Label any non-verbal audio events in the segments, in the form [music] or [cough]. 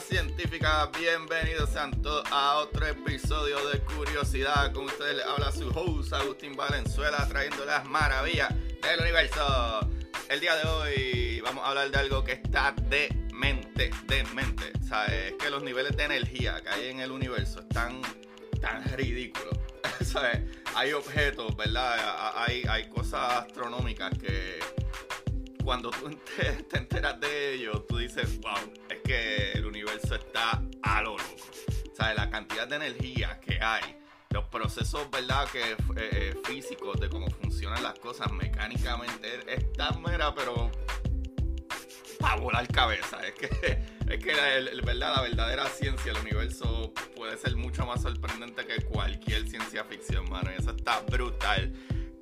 Científica, bienvenidos a otro episodio de Curiosidad. Con ustedes les habla su host Agustín Valenzuela trayendo las maravillas del universo. El día de hoy vamos a hablar de algo que está demente, demente. O sea, es que los niveles de energía que hay en el universo están tan ridículos. [laughs] ¿Sabes? Hay objetos, ¿verdad? Hay, hay cosas astronómicas que cuando tú [laughs] te, te enteras de ello, tú dices, wow, es que el universo está a lo loco. O sea, la cantidad de energía que hay, los procesos, ¿verdad?, que eh, eh, físicos de cómo funcionan las cosas mecánicamente, es tan mera, pero para volar cabeza. Es que, [laughs] es que la, ¿verdad? la verdadera ciencia del universo puede ser mucho más sorprendente que cualquier ciencia ficción, mano. Y eso está brutal.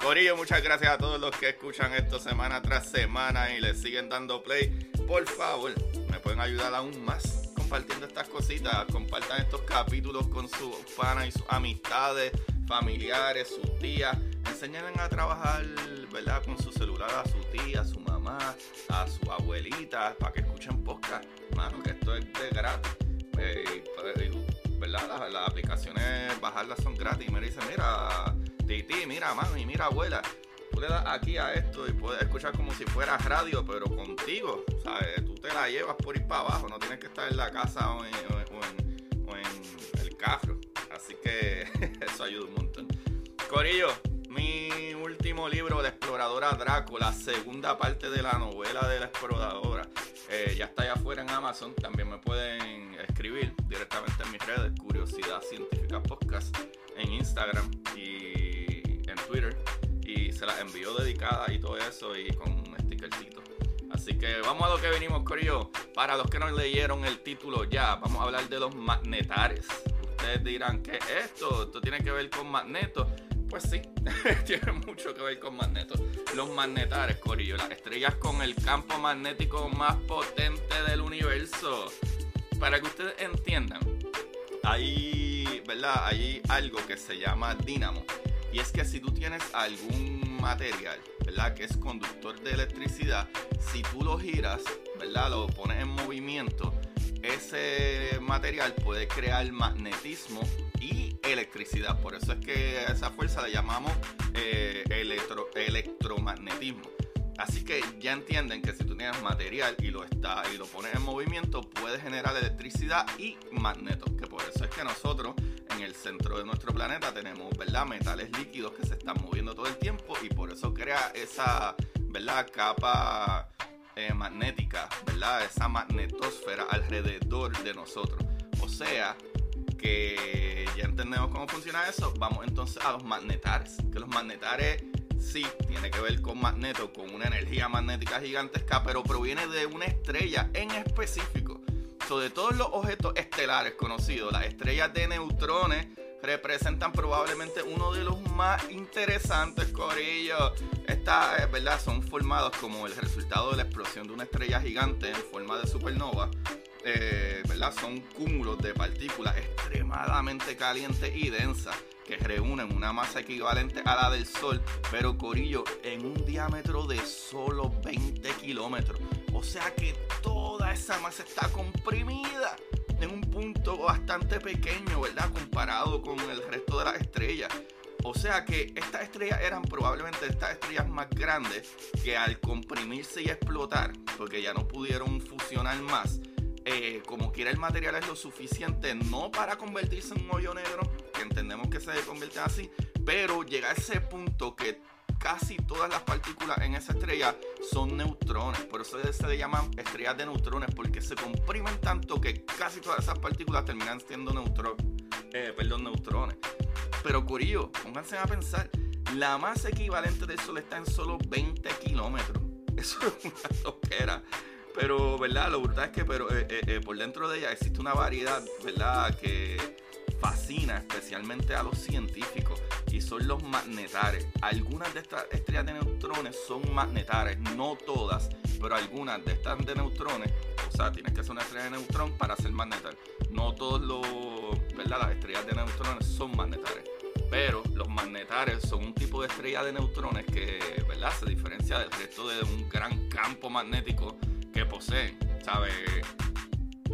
Corillo, muchas gracias a todos los que escuchan esto semana tras semana y le siguen dando play. Por favor, me pueden ayudar aún más compartiendo estas cositas. Compartan estos capítulos con sus panas y sus amistades, familiares, sus tías. Enséñenle a trabajar, ¿verdad? Con su celular a su tía, a su mamá, a su abuelita, para que escuchen podcast. Mano, que esto es de gratis. Eh, y, ¿Verdad? Las, las aplicaciones, bajarlas son gratis. Y me dice, mira, Titi, mira, mami, mira, abuela. Tú le das aquí a esto y puedes escuchar como si fuera radio, pero contigo. ¿sabes? Tú te la llevas por ir para abajo, no tienes que estar en la casa o en, el carro. Así que [laughs] eso ayuda un montón. Corillo, mi último libro, La exploradora Draco, la segunda parte de la novela de la exploradora, eh, ya está allá afuera en Amazon. También me pueden escribir directamente en mis redes, Curiosidad Científica Podcast, en Instagram y en Twitter. Y se las envío dedicada y todo eso y con un stickercito. Así que vamos a lo que venimos, Corillo. Para los que no leyeron el título ya, vamos a hablar de los magnetares. Ustedes dirán, ¿qué es esto? ¿Esto tiene que ver con magnetos? Pues sí, [laughs] tiene mucho que ver con magnetos. Los magnetares, Corillo, las estrellas con el campo magnético más potente del universo. Para que ustedes entiendan, hay, ¿verdad? Hay algo que se llama dínamo. Y es que si tú tienes algún material, ¿verdad? Que es conductor de electricidad, si tú lo giras, ¿verdad? Lo pones en movimiento, ese material puede crear magnetismo y electricidad. Por eso es que esa fuerza le llamamos eh, electro- electromagnetismo. Así que ya entienden que si tú tienes material y lo, está, y lo pones en movimiento, puede generar electricidad y magnetos. Que por eso es que nosotros en el centro de nuestro planeta tenemos ¿verdad? metales líquidos que se están moviendo todo el tiempo y por eso crea esa ¿verdad? capa eh, magnética, ¿verdad? esa magnetosfera alrededor de nosotros. O sea que ya entendemos cómo funciona eso. Vamos entonces a los magnetares. Que los magnetares sí tiene que ver con magneto, con una energía magnética gigantesca, pero proviene de una estrella en específico. So, de todos los objetos estelares conocidos, las estrellas de neutrones representan probablemente uno de los más interesantes, Corillo. Estas, eh, ¿verdad? Son formados como el resultado de la explosión de una estrella gigante en forma de supernova. Eh, ¿verdad? Son cúmulos de partículas extremadamente calientes y densas que reúnen una masa equivalente a la del Sol, pero Corillo en un diámetro de solo 20 kilómetros. O sea que toda esa masa está comprimida en un punto bastante pequeño, ¿verdad? Comparado con el resto de las estrellas. O sea que estas estrellas eran probablemente estas estrellas más grandes que al comprimirse y explotar, porque ya no pudieron fusionar más, eh, como quiera el material es lo suficiente, no para convertirse en un hoyo negro, que entendemos que se convierte así, Pero llega a ese punto que casi todas las partículas en esa estrella son neutrones. Por eso se le llaman estrellas de neutrones, porque se comprimen tanto que casi todas esas partículas terminan siendo neutrones. Eh, perdón, neutrones. Pero Corillo, pónganse a pensar, la masa equivalente del Sol está en solo 20 kilómetros. Eso es una loquera. Pero, ¿verdad? Lo brutal es que pero, eh, eh, por dentro de ella existe una variedad, ¿verdad? Que fascina especialmente a los científicos y son los magnetares. Algunas de estas estrellas de neutrones son magnetares, no todas, pero algunas de estas de neutrones, o sea, tienes que ser una estrella de neutrón para ser magnetar. No todos los, ¿verdad? Las estrellas de neutrones son magnetares. Pero los magnetares son un tipo de estrella de neutrones que, ¿verdad? Se diferencia del resto de un gran campo magnético que poseen, ¿sabes?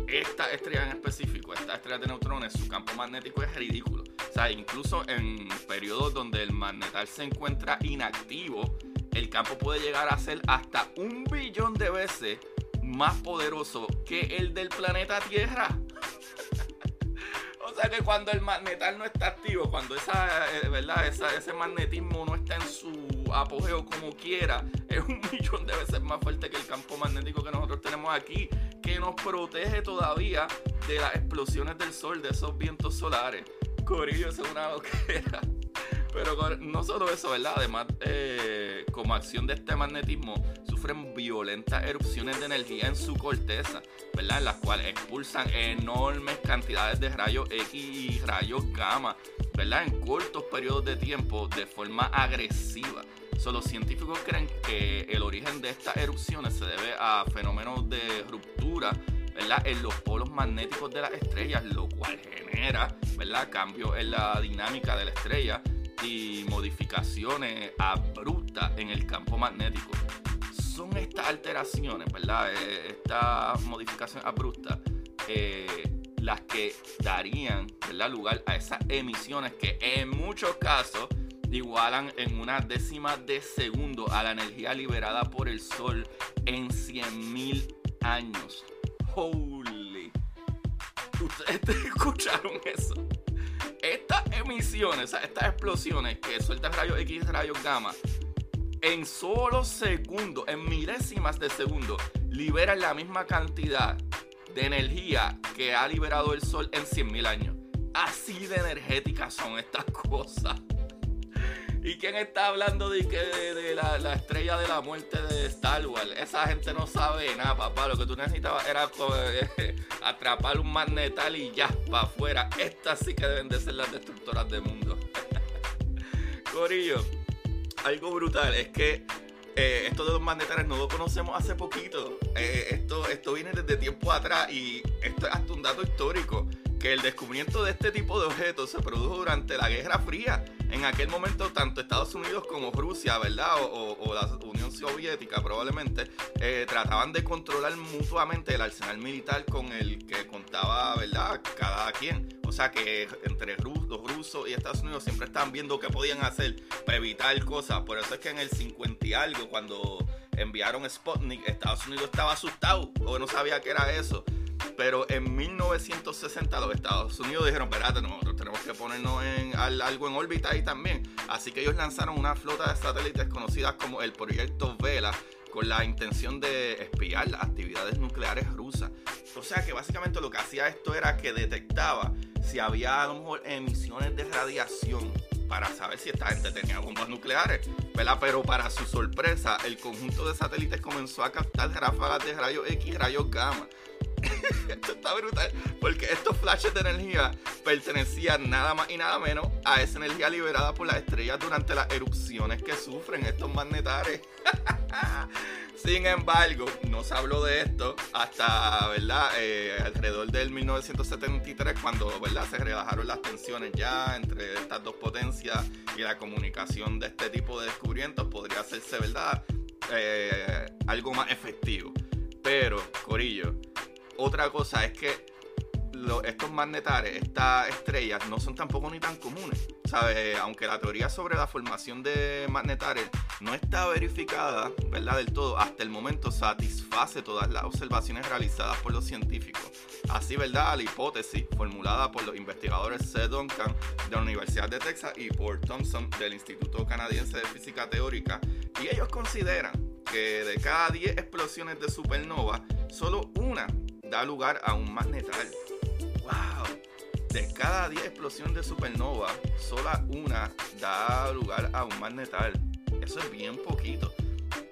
esta estrella en específico, esta estrella de neutrones, su campo magnético es ridículo. O sea, incluso en periodos donde el magnetar se encuentra inactivo, el campo puede llegar a ser hasta un billón de veces más poderoso que el del planeta Tierra. [laughs] o sea que cuando el magnetar no está activo, cuando esa, eh, ¿verdad? ese magnetismo no está en su apogeo como quiera, es un [laughs] millón de veces más fuerte que el campo magnético que nosotros tenemos aquí que nos protege todavía de las explosiones del sol, de esos vientos solares. Corillo, es una loquera. Pero no solo eso, ¿verdad? Además, eh, como acción de este magnetismo, sufren violentas erupciones de energía en su corteza, ¿verdad? En las cuales expulsan enormes cantidades de rayos X y rayos gamma, ¿verdad? En cortos periodos de tiempo de forma agresiva los científicos creen que el origen de estas erupciones se debe a fenómenos de ruptura ¿verdad? en los polos magnéticos de las estrellas, lo cual genera ¿verdad? cambios en la dinámica de la estrella y modificaciones abruptas en el campo magnético. Son estas alteraciones, ¿verdad? Eh, estas modificaciones abruptas, eh, las que darían ¿verdad? lugar a esas emisiones que en muchos casos igualan en una décima de segundo a la energía liberada por el Sol en 100.000 años. Holy. Ustedes [laughs] escucharon eso. Estas emisiones, estas explosiones que sueltan rayos X y rayos gamma, en solo segundos, en milésimas de segundo, liberan la misma cantidad de energía que ha liberado el Sol en 100.000 años. Así de energéticas son estas [laughs] cosas. ¿Y quién está hablando de, que de, la, estrella de la muerte de Star Wars? Esa gente no sabe nada, papá. Lo que tú necesitabas era eh, [laughs] atrapar un magnetal y ya, para afuera. Estas sí que deben de ser las destructoras del mundo. [laughs] Corillo, algo brutal es que eh, esto de los magnetales no lo conocemos hace poquito. Eh, esto, esto viene desde tiempo atrás y esto es hasta un dato histórico que el descubrimiento de este tipo de objetos se produjo durante la Guerra Fría. En aquel momento, tanto Estados Unidos como Rusia, ¿verdad? O, la Unión Soviética probablemente, eh, trataban de controlar mutuamente el arsenal militar con el que contaba, ¿verdad? Cada quien. O sea que entre los rusos y Estados Unidos siempre estaban viendo qué podían hacer para evitar cosas. Por eso es que en el 50 y algo, cuando enviaron Sputnik, Estados Unidos estaba asustado o no sabía qué era eso. Pero en 1960 los Estados Unidos dijeron, espérate, nosotros tenemos que ponernos en algo en órbita ahí también. Así que ellos lanzaron una flota de satélites conocidas como el Proyecto Vela con la intención de espiar las actividades nucleares rusas. O sea que básicamente lo que hacía esto era que detectaba si había a lo mejor emisiones de radiación para saber si esta gente tenía bombas nucleares, ¿verdad? Pero para su sorpresa, el conjunto de satélites comenzó a captar ráfagas de rayos X y rayos gamma. [laughs] Esto está brutal. Porque estos flashes de energía pertenecían nada más y nada menos a esa energía liberada por las estrellas durante las erupciones que sufren estos magnetares. [laughs] Sin embargo, no se habló de esto hasta, ¿verdad? Eh, alrededor del 1973, cuando, ¿verdad? Se relajaron las tensiones ya entre estas dos potencias y la comunicación de este tipo de descubrimientos podría hacerse, ¿verdad? Eh, algo más efectivo. Pero, Corillo, otra cosa es que estos magnetares, estas estrellas, no son tampoco ni tan comunes. ¿Sabes? Aunque la teoría sobre la formación de magnetares no está verificada, ¿verdad? Del todo, hasta el momento satisface todas las observaciones realizadas por los científicos. Así, ¿verdad? La hipótesis formulada por los investigadores C. Duncan de la Universidad de Texas y por Thompson del Instituto Canadiense de Física Teórica. Y ellos consideran que de cada 10 explosiones de supernova, solo una da lugar a un magnetar. ¡Wow! De cada 10 explosiones de supernova, solo una da lugar a un magnetar. Eso es bien poquito.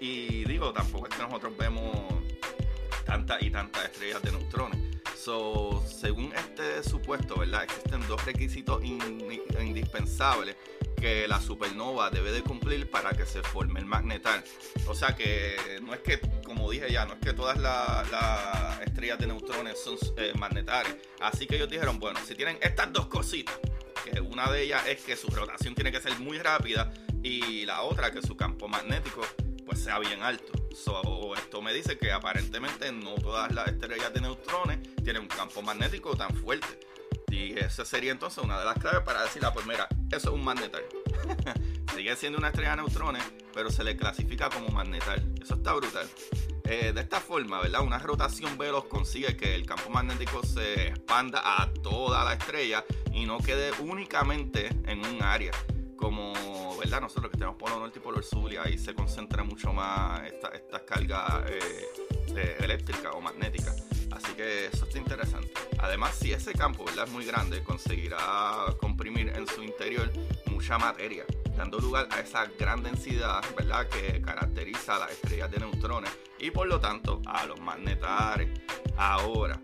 Y digo, tampoco es que nosotros vemos tantas y tantas estrellas de neutrones. So, según este supuesto, ¿verdad? Existen dos requisitos indispensables que la supernova debe de cumplir para que se forme el magnetar. O sea que no es que, como dije ya, no es que todas las estrellas de neutrones son eh. Así que ellos dijeron, bueno, si tienen estas dos cositas, que una de ellas es que su rotación tiene que ser muy rápida y la otra que su campo magnético pues sea bien alto. esto me dice que aparentemente no todas las estrellas de neutrones tienen un campo magnético tan fuerte. Y esa sería entonces una de las claves para decir, ah, pues mira, eso es un magnetar. [laughs] Sigue siendo una estrella de neutrones, pero se le clasifica como magnetar. Eso está brutal. Eh, de esta forma, ¿verdad? Una rotación veloz consigue que el campo magnético se expanda a toda la estrella y no quede únicamente en un área. Como, ¿verdad? Nosotros que tenemos polo norte y polo sur y ahí se concentra mucho más estas esta cargas eh, eléctricas o magnéticas. Así que eso está interesante. Además, si ese campo es muy grande, conseguirá comprimir en su interior mucha materia, dando lugar a esa gran densidad ¿verdad? que caracteriza a las estrellas de neutrones y por lo tanto a los magnetares. Ahora,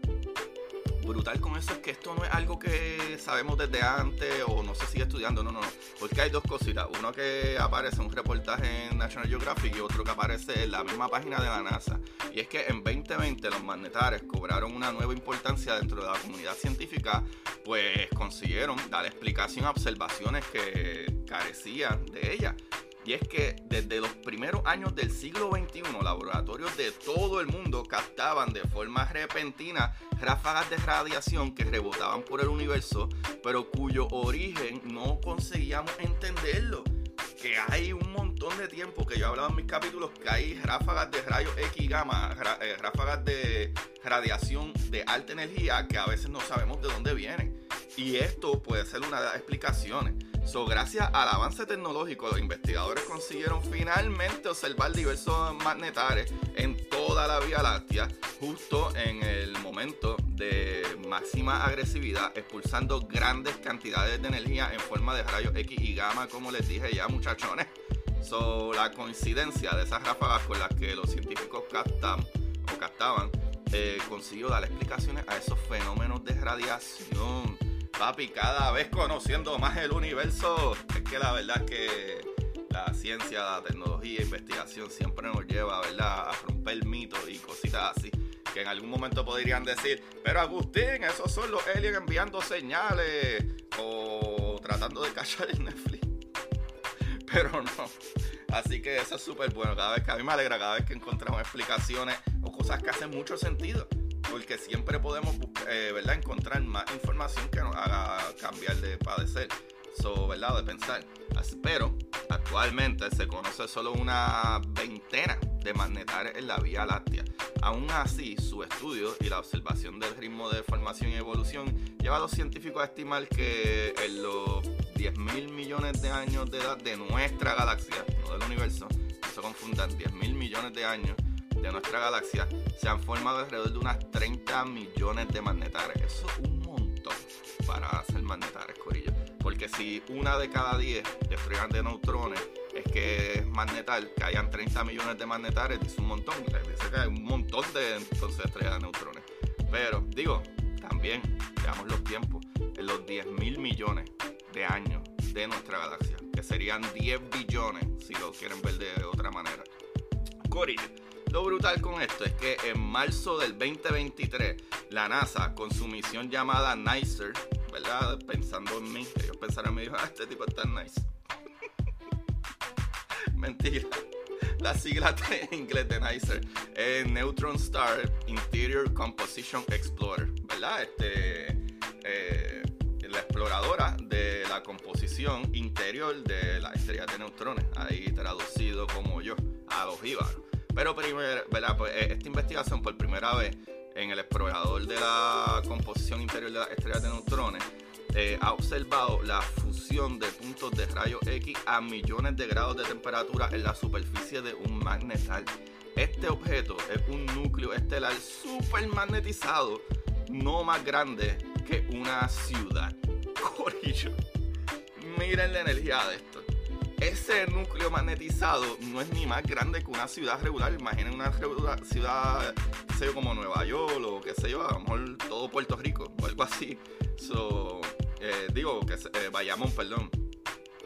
brutal con eso es que esto no es algo que sabemos desde antes o no se sigue estudiando, no, no, no. Porque hay dos cositas. Uno que aparece en un reportaje en National Geographic y otro que aparece en la misma página de la NASA. Y es que en 2020 los magnetares cobraron una nueva importancia dentro de la comunidad científica, pues consiguieron dar explicación a observaciones que carecían de ella. Y es que desde los primeros años del siglo XXI, laboratorios de todo el mundo captaban de forma repentina ráfagas de radiación que rebotaban por el universo, pero cuyo origen no conseguíamos entenderlo. Que hay un montón de tiempo que yo he hablado en mis capítulos que hay ráfagas de rayos X gamma, eh, ráfagas de radiación de alta energía que a veces no sabemos de dónde vienen. Y esto puede ser una de las explicaciones. So, gracias al avance tecnológico, los investigadores consiguieron finalmente observar diversos magnetares en toda la Vía Láctea, justo en el momento de máxima agresividad, expulsando grandes cantidades de energía en forma de rayos X y gamma, como les dije ya, muchachones. So, la coincidencia de esas ráfagas con las que los científicos captan o captaban eh, consiguió dar explicaciones a esos fenómenos de radiación Papi, cada vez conociendo más el universo, es que la verdad que la ciencia, la tecnología, investigación siempre nos lleva, ¿verdad? A romper mitos y cositas así. Que en algún momento podrían decir, pero Agustín, esos son los aliens enviando señales o tratando de cachar el Netflix. [laughs] Pero no. Así que eso es súper bueno. Cada vez que a mí me alegra, cada vez que encontramos explicaciones o cosas que hacen mucho sentido porque siempre podemos eh, ¿verdad? encontrar más información que nos haga cambiar de padecer, so, ¿verdad? de pensar. pero actualmente se conoce solo una veintena de magnetares en la Vía Láctea. Aún así, su estudio y la observación del ritmo de formación y evolución lleva a los científicos a estimar que en los 10 mil millones de años de edad de nuestra galaxia, no del universo, no se confundan, 10 mil millones de años, de nuestra galaxia se han formado alrededor de unas 30 millones de magnetares. Eso es un montón para hacer magnetares, Corillo. Porque si una de cada 10 estrellas de neutrones es que es magnetar, que hayan 30 millones de magnetares, dice un montón. Dice que hay un montón de entonces estrellas de neutrones. Pero, digo, también, veamos los tiempos, en los 10 mil millones de años de nuestra galaxia, que serían 10 billones si lo quieren ver de otra manera. Corillo lo brutal con esto es que en marzo del 2023, la NASA, con su misión llamada NICER, Pensando en mí, ellos pensaron en mí, ah, este tipo está nice. [laughs] Mentira. La sigla [laughs] en inglés de NICER es Neutron Star Interior Composition Explorer, ¿verdad? Este eh, la exploradora de la composición interior de la estrella de neutrones, ahí traducido como yo, a los jíbaros. Pero primero, pues, eh, esta investigación por primera vez en el explorador de la composición interior de las estrellas de neutrones eh, ha observado la fusión de puntos de rayos X a millones de grados de temperatura en la superficie de un magnetal. Este objeto es un núcleo estelar super magnetizado, no más grande que una ciudad. [laughs] Corillo, miren la energía de esto ese núcleo magnetizado no es ni más grande que una ciudad regular. Imaginen una ciudad, sé yo, como Nueva York o qué sé yo, a lo mejor todo Puerto Rico o algo así. So, eh, digo, que eh, Bayamón, perdón.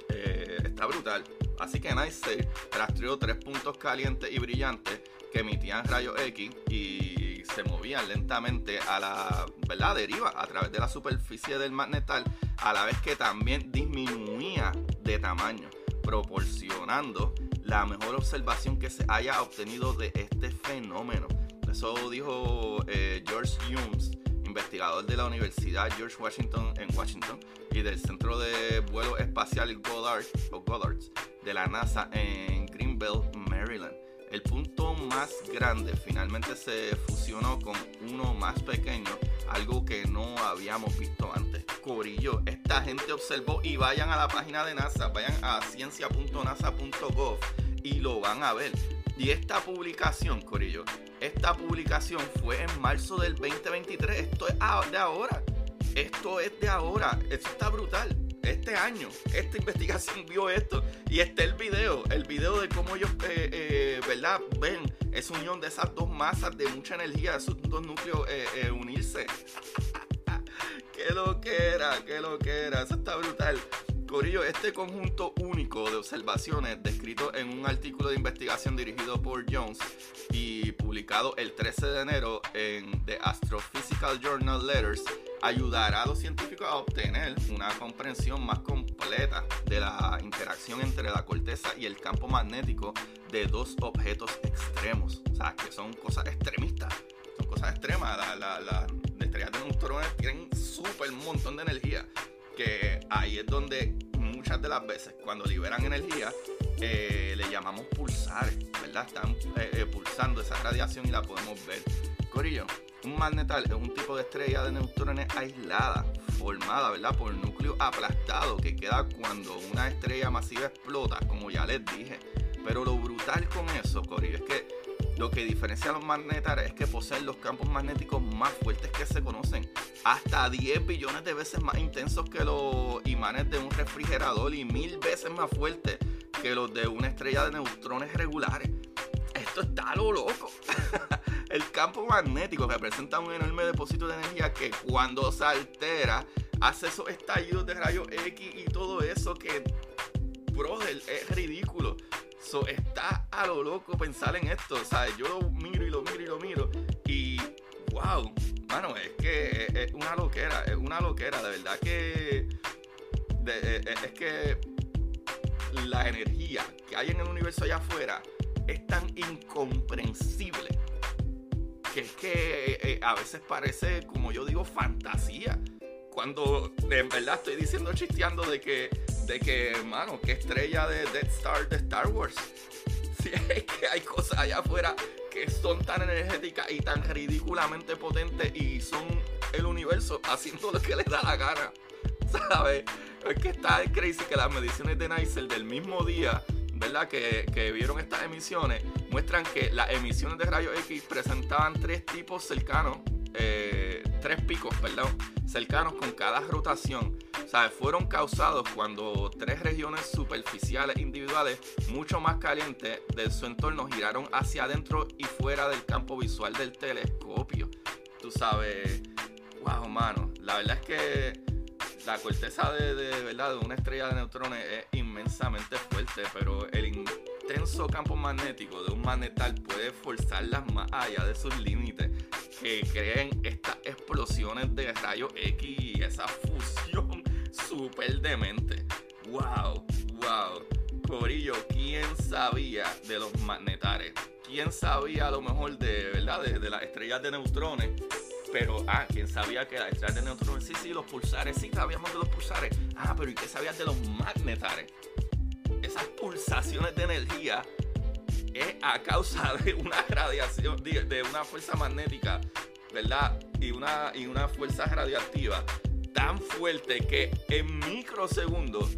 Eh, está brutal. Así que NICE rastreó tres puntos calientes y brillantes que emitían rayos X y se movían lentamente a la ¿verdad? deriva a través de la superficie del magnetal, a la vez que también disminuía de tamaño proporcionando la mejor observación que se haya obtenido de este fenómeno. Eso dijo eh, George Humes, investigador de la Universidad George Washington en Washington y del Centro de Vuelo Espacial Goddard, Goddard de la NASA en Greenbelt, Maryland. El punto más grande finalmente se fusionó con uno más pequeño, algo que no habíamos visto antes. Corillo, esta gente observó y vayan a la página de NASA, vayan a ciencia.nasa.gov y lo van a ver. Y esta publicación, Corillo, esta publicación fue en marzo del 2023. Esto es de ahora. Esto es de ahora. Esto está brutal este año, esta investigación vio esto. Y está el video, el video de cómo ellos, eh, eh, ¿verdad? Ven esa unión de esas dos masas de mucha energía, esos dos núcleos eh, unirse. [laughs] qué lo que era, qué lo que era. Eso está brutal. Corillo, este conjunto único de observaciones descrito en un artículo de investigación dirigido por Jones y publicado el 13 de enero en The Astrophysical Journal Letters ayudará a los científicos a obtener una comprensión más completa de la interacción entre la corteza y el campo magnético de dos objetos extremos. O sea, que son cosas extremistas, son cosas extremas. Las la, la, estrellas de neutrones tienen súper montón de energía, que ahí es donde muchas de las veces cuando liberan energía eh, le llamamos pulsar, ¿verdad? Están eh, eh, pulsando esa radiación y la podemos ver. Corillo, un magnetal es un tipo de estrella de neutrones aislada, formada, ¿verdad? Por núcleo aplastado que queda cuando una estrella masiva explota, como ya les dije. Pero lo brutal con eso, Cory, es que lo que diferencia a los magnetales es que poseen los campos magnéticos más fuertes que se conocen, hasta 10 billones de veces más intensos que los imanes de un refrigerador y mil veces más fuertes que los de una estrella de neutrones regulares. Esto está lo loco. [laughs] El campo magnético representa un enorme depósito de energía que cuando se altera hace esos estallidos de rayos X y todo eso que, brother, es ridículo. So, está a lo loco pensar en esto. O sea, yo lo miro y lo miro y lo miro y wow, mano, es que es una loquera, es una loquera, de verdad que eh, eh, es que la energía que hay en el universo allá afuera es tan incomprensible que es que eh, a veces parece, como yo digo, fantasía. Cuando en verdad estoy diciendo chisteando de que, de que, mano, que estrella de Death Star de Star Wars. [laughs] Si es que hay cosas allá afuera que son tan energéticas y tan ridículamente potentes y son el universo [laughs] haciendo lo que les da la gana. ¿Sabes? Es que está crazy que las mediciones de Nicer del mismo día ¿verdad? Que, que, vieron estas emisiones muestran que las emisiones de rayos X presentaban tres tipos cercanos, eh, tres picos, perdón, cercanos con cada rotación. O fueron causados cuando tres regiones superficiales individuales mucho más calientes de su entorno giraron hacia adentro y fuera del campo visual del telescopio. Tú sabes, wow, mano, la verdad es que la corteza de, de, verdad de una estrella de neutrones es inmensamente fuerte, pero el intenso campo magnético de un magnetal puede forzarlas más allá de sus límites, que creen estas explosiones de rayos X y esa fusión [laughs] súper demente. ¡Wow! ¡Wow! Corillo, ¿quién sabía de los magnetares? ¿Quién sabía a lo mejor de, ¿verdad? de, de las estrellas de neutrones? Pero, ah, ¿quién sabía que detrás de neutrones? Sí, sí, los pulsares, sí, sabíamos de los pulsares. Ah, pero ¿y qué sabías de los magnetares? Esas pulsaciones de energía es a causa [laughs] de una radiación, de una fuerza magnética, ¿verdad? Y una, y una fuerza radiactiva tan fuerte que en microsegundos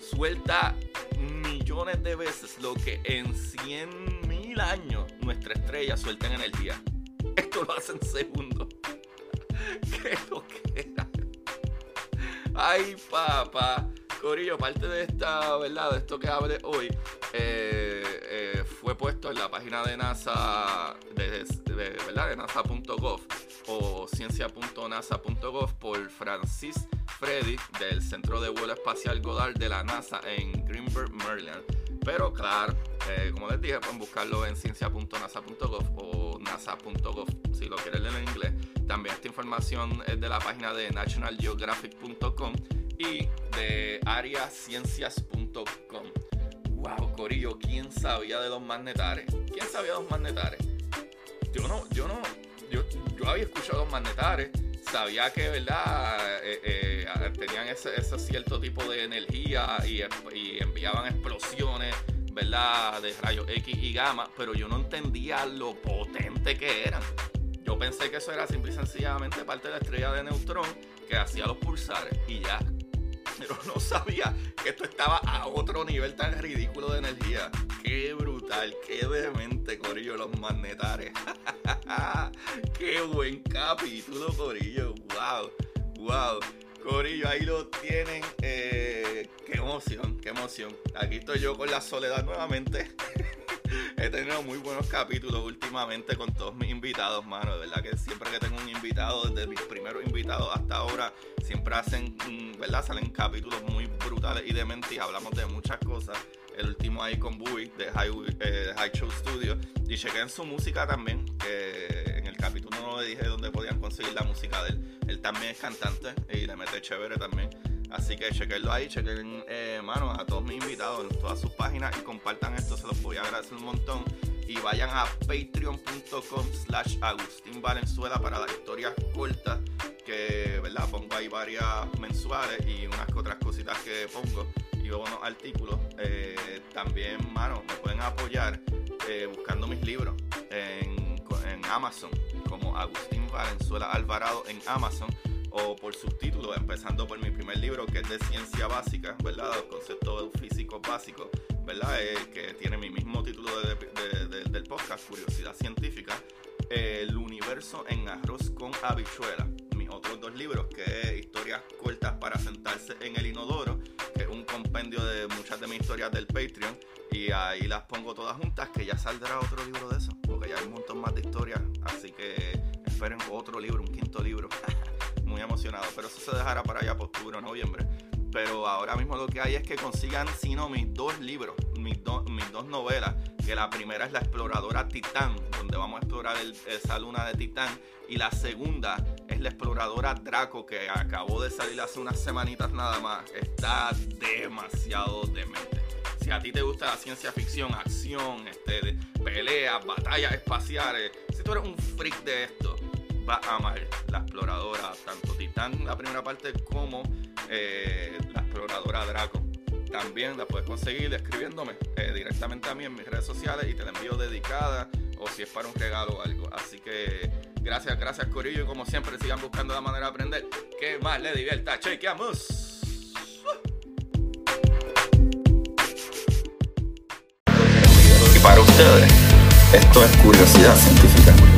suelta millones de veces lo que en 100 mil años nuestra estrella suelta en energía. [laughs] Esto lo hace en segundos. [laughs] ¿Qué lo que era? Ay, papá. Corillo, parte de esta, ¿verdad? De esto que hable hoy, eh, eh, fue puesto en la página de NASA, de. De NASA.gov o ciencia.nasa.gov por Francis Freddy del Centro de Vuelo Espacial Goddard de la NASA en Greenberg, Maryland. Pero claro, eh, como les dije, pueden buscarlo en ciencia.nasa.gov o nasa.gov si lo quieren leer en inglés. También esta información es de la página de nationalgeographic.com y de ariaciencias.com. Wow, Corillo, ¿quién sabía de los magnetares? ¿Quién sabía de los magnetares? Yo no, yo no, yo, yo había escuchado los magnetares, sabía que, ¿verdad? Eh, eh, tenían ese, cierto tipo de energía y, y, enviaban explosiones, ¿verdad? De rayos X y gamma, pero yo no entendía lo potente que eran. Yo pensé que eso era simple y sencillamente parte de la estrella de neutrón que hacía los pulsares y ya pero no sabía que esto estaba a otro nivel tan ridículo de energía. Qué brutal, qué demente, Corillo, los magnetares. [laughs] qué buen capítulo, Corillo. Wow, wow. Corillo, ahí lo tienen. Eh, qué emoción, qué emoción. Aquí estoy yo con la soledad nuevamente. [laughs] He tenido muy buenos capítulos últimamente con todos mis invitados, mano. De verdad que siempre que tengo un invitado, desde mis primeros invitados hasta ahora, siempre hacen, mm, ¿verdad? Salen capítulos muy brutales y dementes y hablamos de muchas cosas. El último ahí con Bui de High, eh, High Show Studio. Y chequé en su música también, conseguir la música de él. Él también es cantante y le mete chévere también. Así que chequenlo ahí, chequen, eh, mano, a todos mis invitados en todas sus páginas y compartan esto, se los voy a agradecer un montón. Y vayan a patreon.com slash Agustín Valenzuela para las historias cortas, que, ¿verdad? Pongo ahí varias mensuales y unas otras cositas que pongo y unos artículos. Eh, también, mano, me pueden apoyar eh, buscando mis libros en Amazon, como Agustín Valenzuela Alvarado en Amazon o por subtítulos, empezando por mi primer libro que es de ciencia básica, ¿verdad? Los conceptos físicos básicos, ¿verdad? Eh, que tiene mi mismo título del podcast, Curiosidad Científica, El universo en arroz con habichuela. Mis otros dos libros, que es Historias cortas para sentarse en el inodoro, que de muchas de mis historias del Patreon, y ahí las pongo todas juntas, que ya saldrá otro libro de eso, porque ya hay un montón más de historias, así que esperen otro libro, un quinto libro. [laughs] muy emocionado, pero eso se dejará para allá por octubre o noviembre. Pero ahora mismo lo que hay es que consigan, si no, mis dos libros, mis, mis dos novelas, que la primera es La Exploradora Titán, donde vamos a explorar esa luna de Titán, y la segunda La Exploradora Draco, que acabó de salir hace unas semanitas nada más. Está demasiado demente. Si a ti te gusta la ciencia ficción, acción, este, peleas, batallas espaciales, si tú eres un freak de esto, va a amar la exploradora, tanto Titán, la primera parte, como eh, la exploradora Draco. También la puedes conseguir escribiéndome eh, directamente a mí en mis redes sociales y te la envío dedicada o si es para un regalo o algo. Así que gracias, gracias Corillo y como siempre sigan buscando la manera de aprender que más le divierta. Chequeamos. Y para ustedes, esto es curiosidad científica.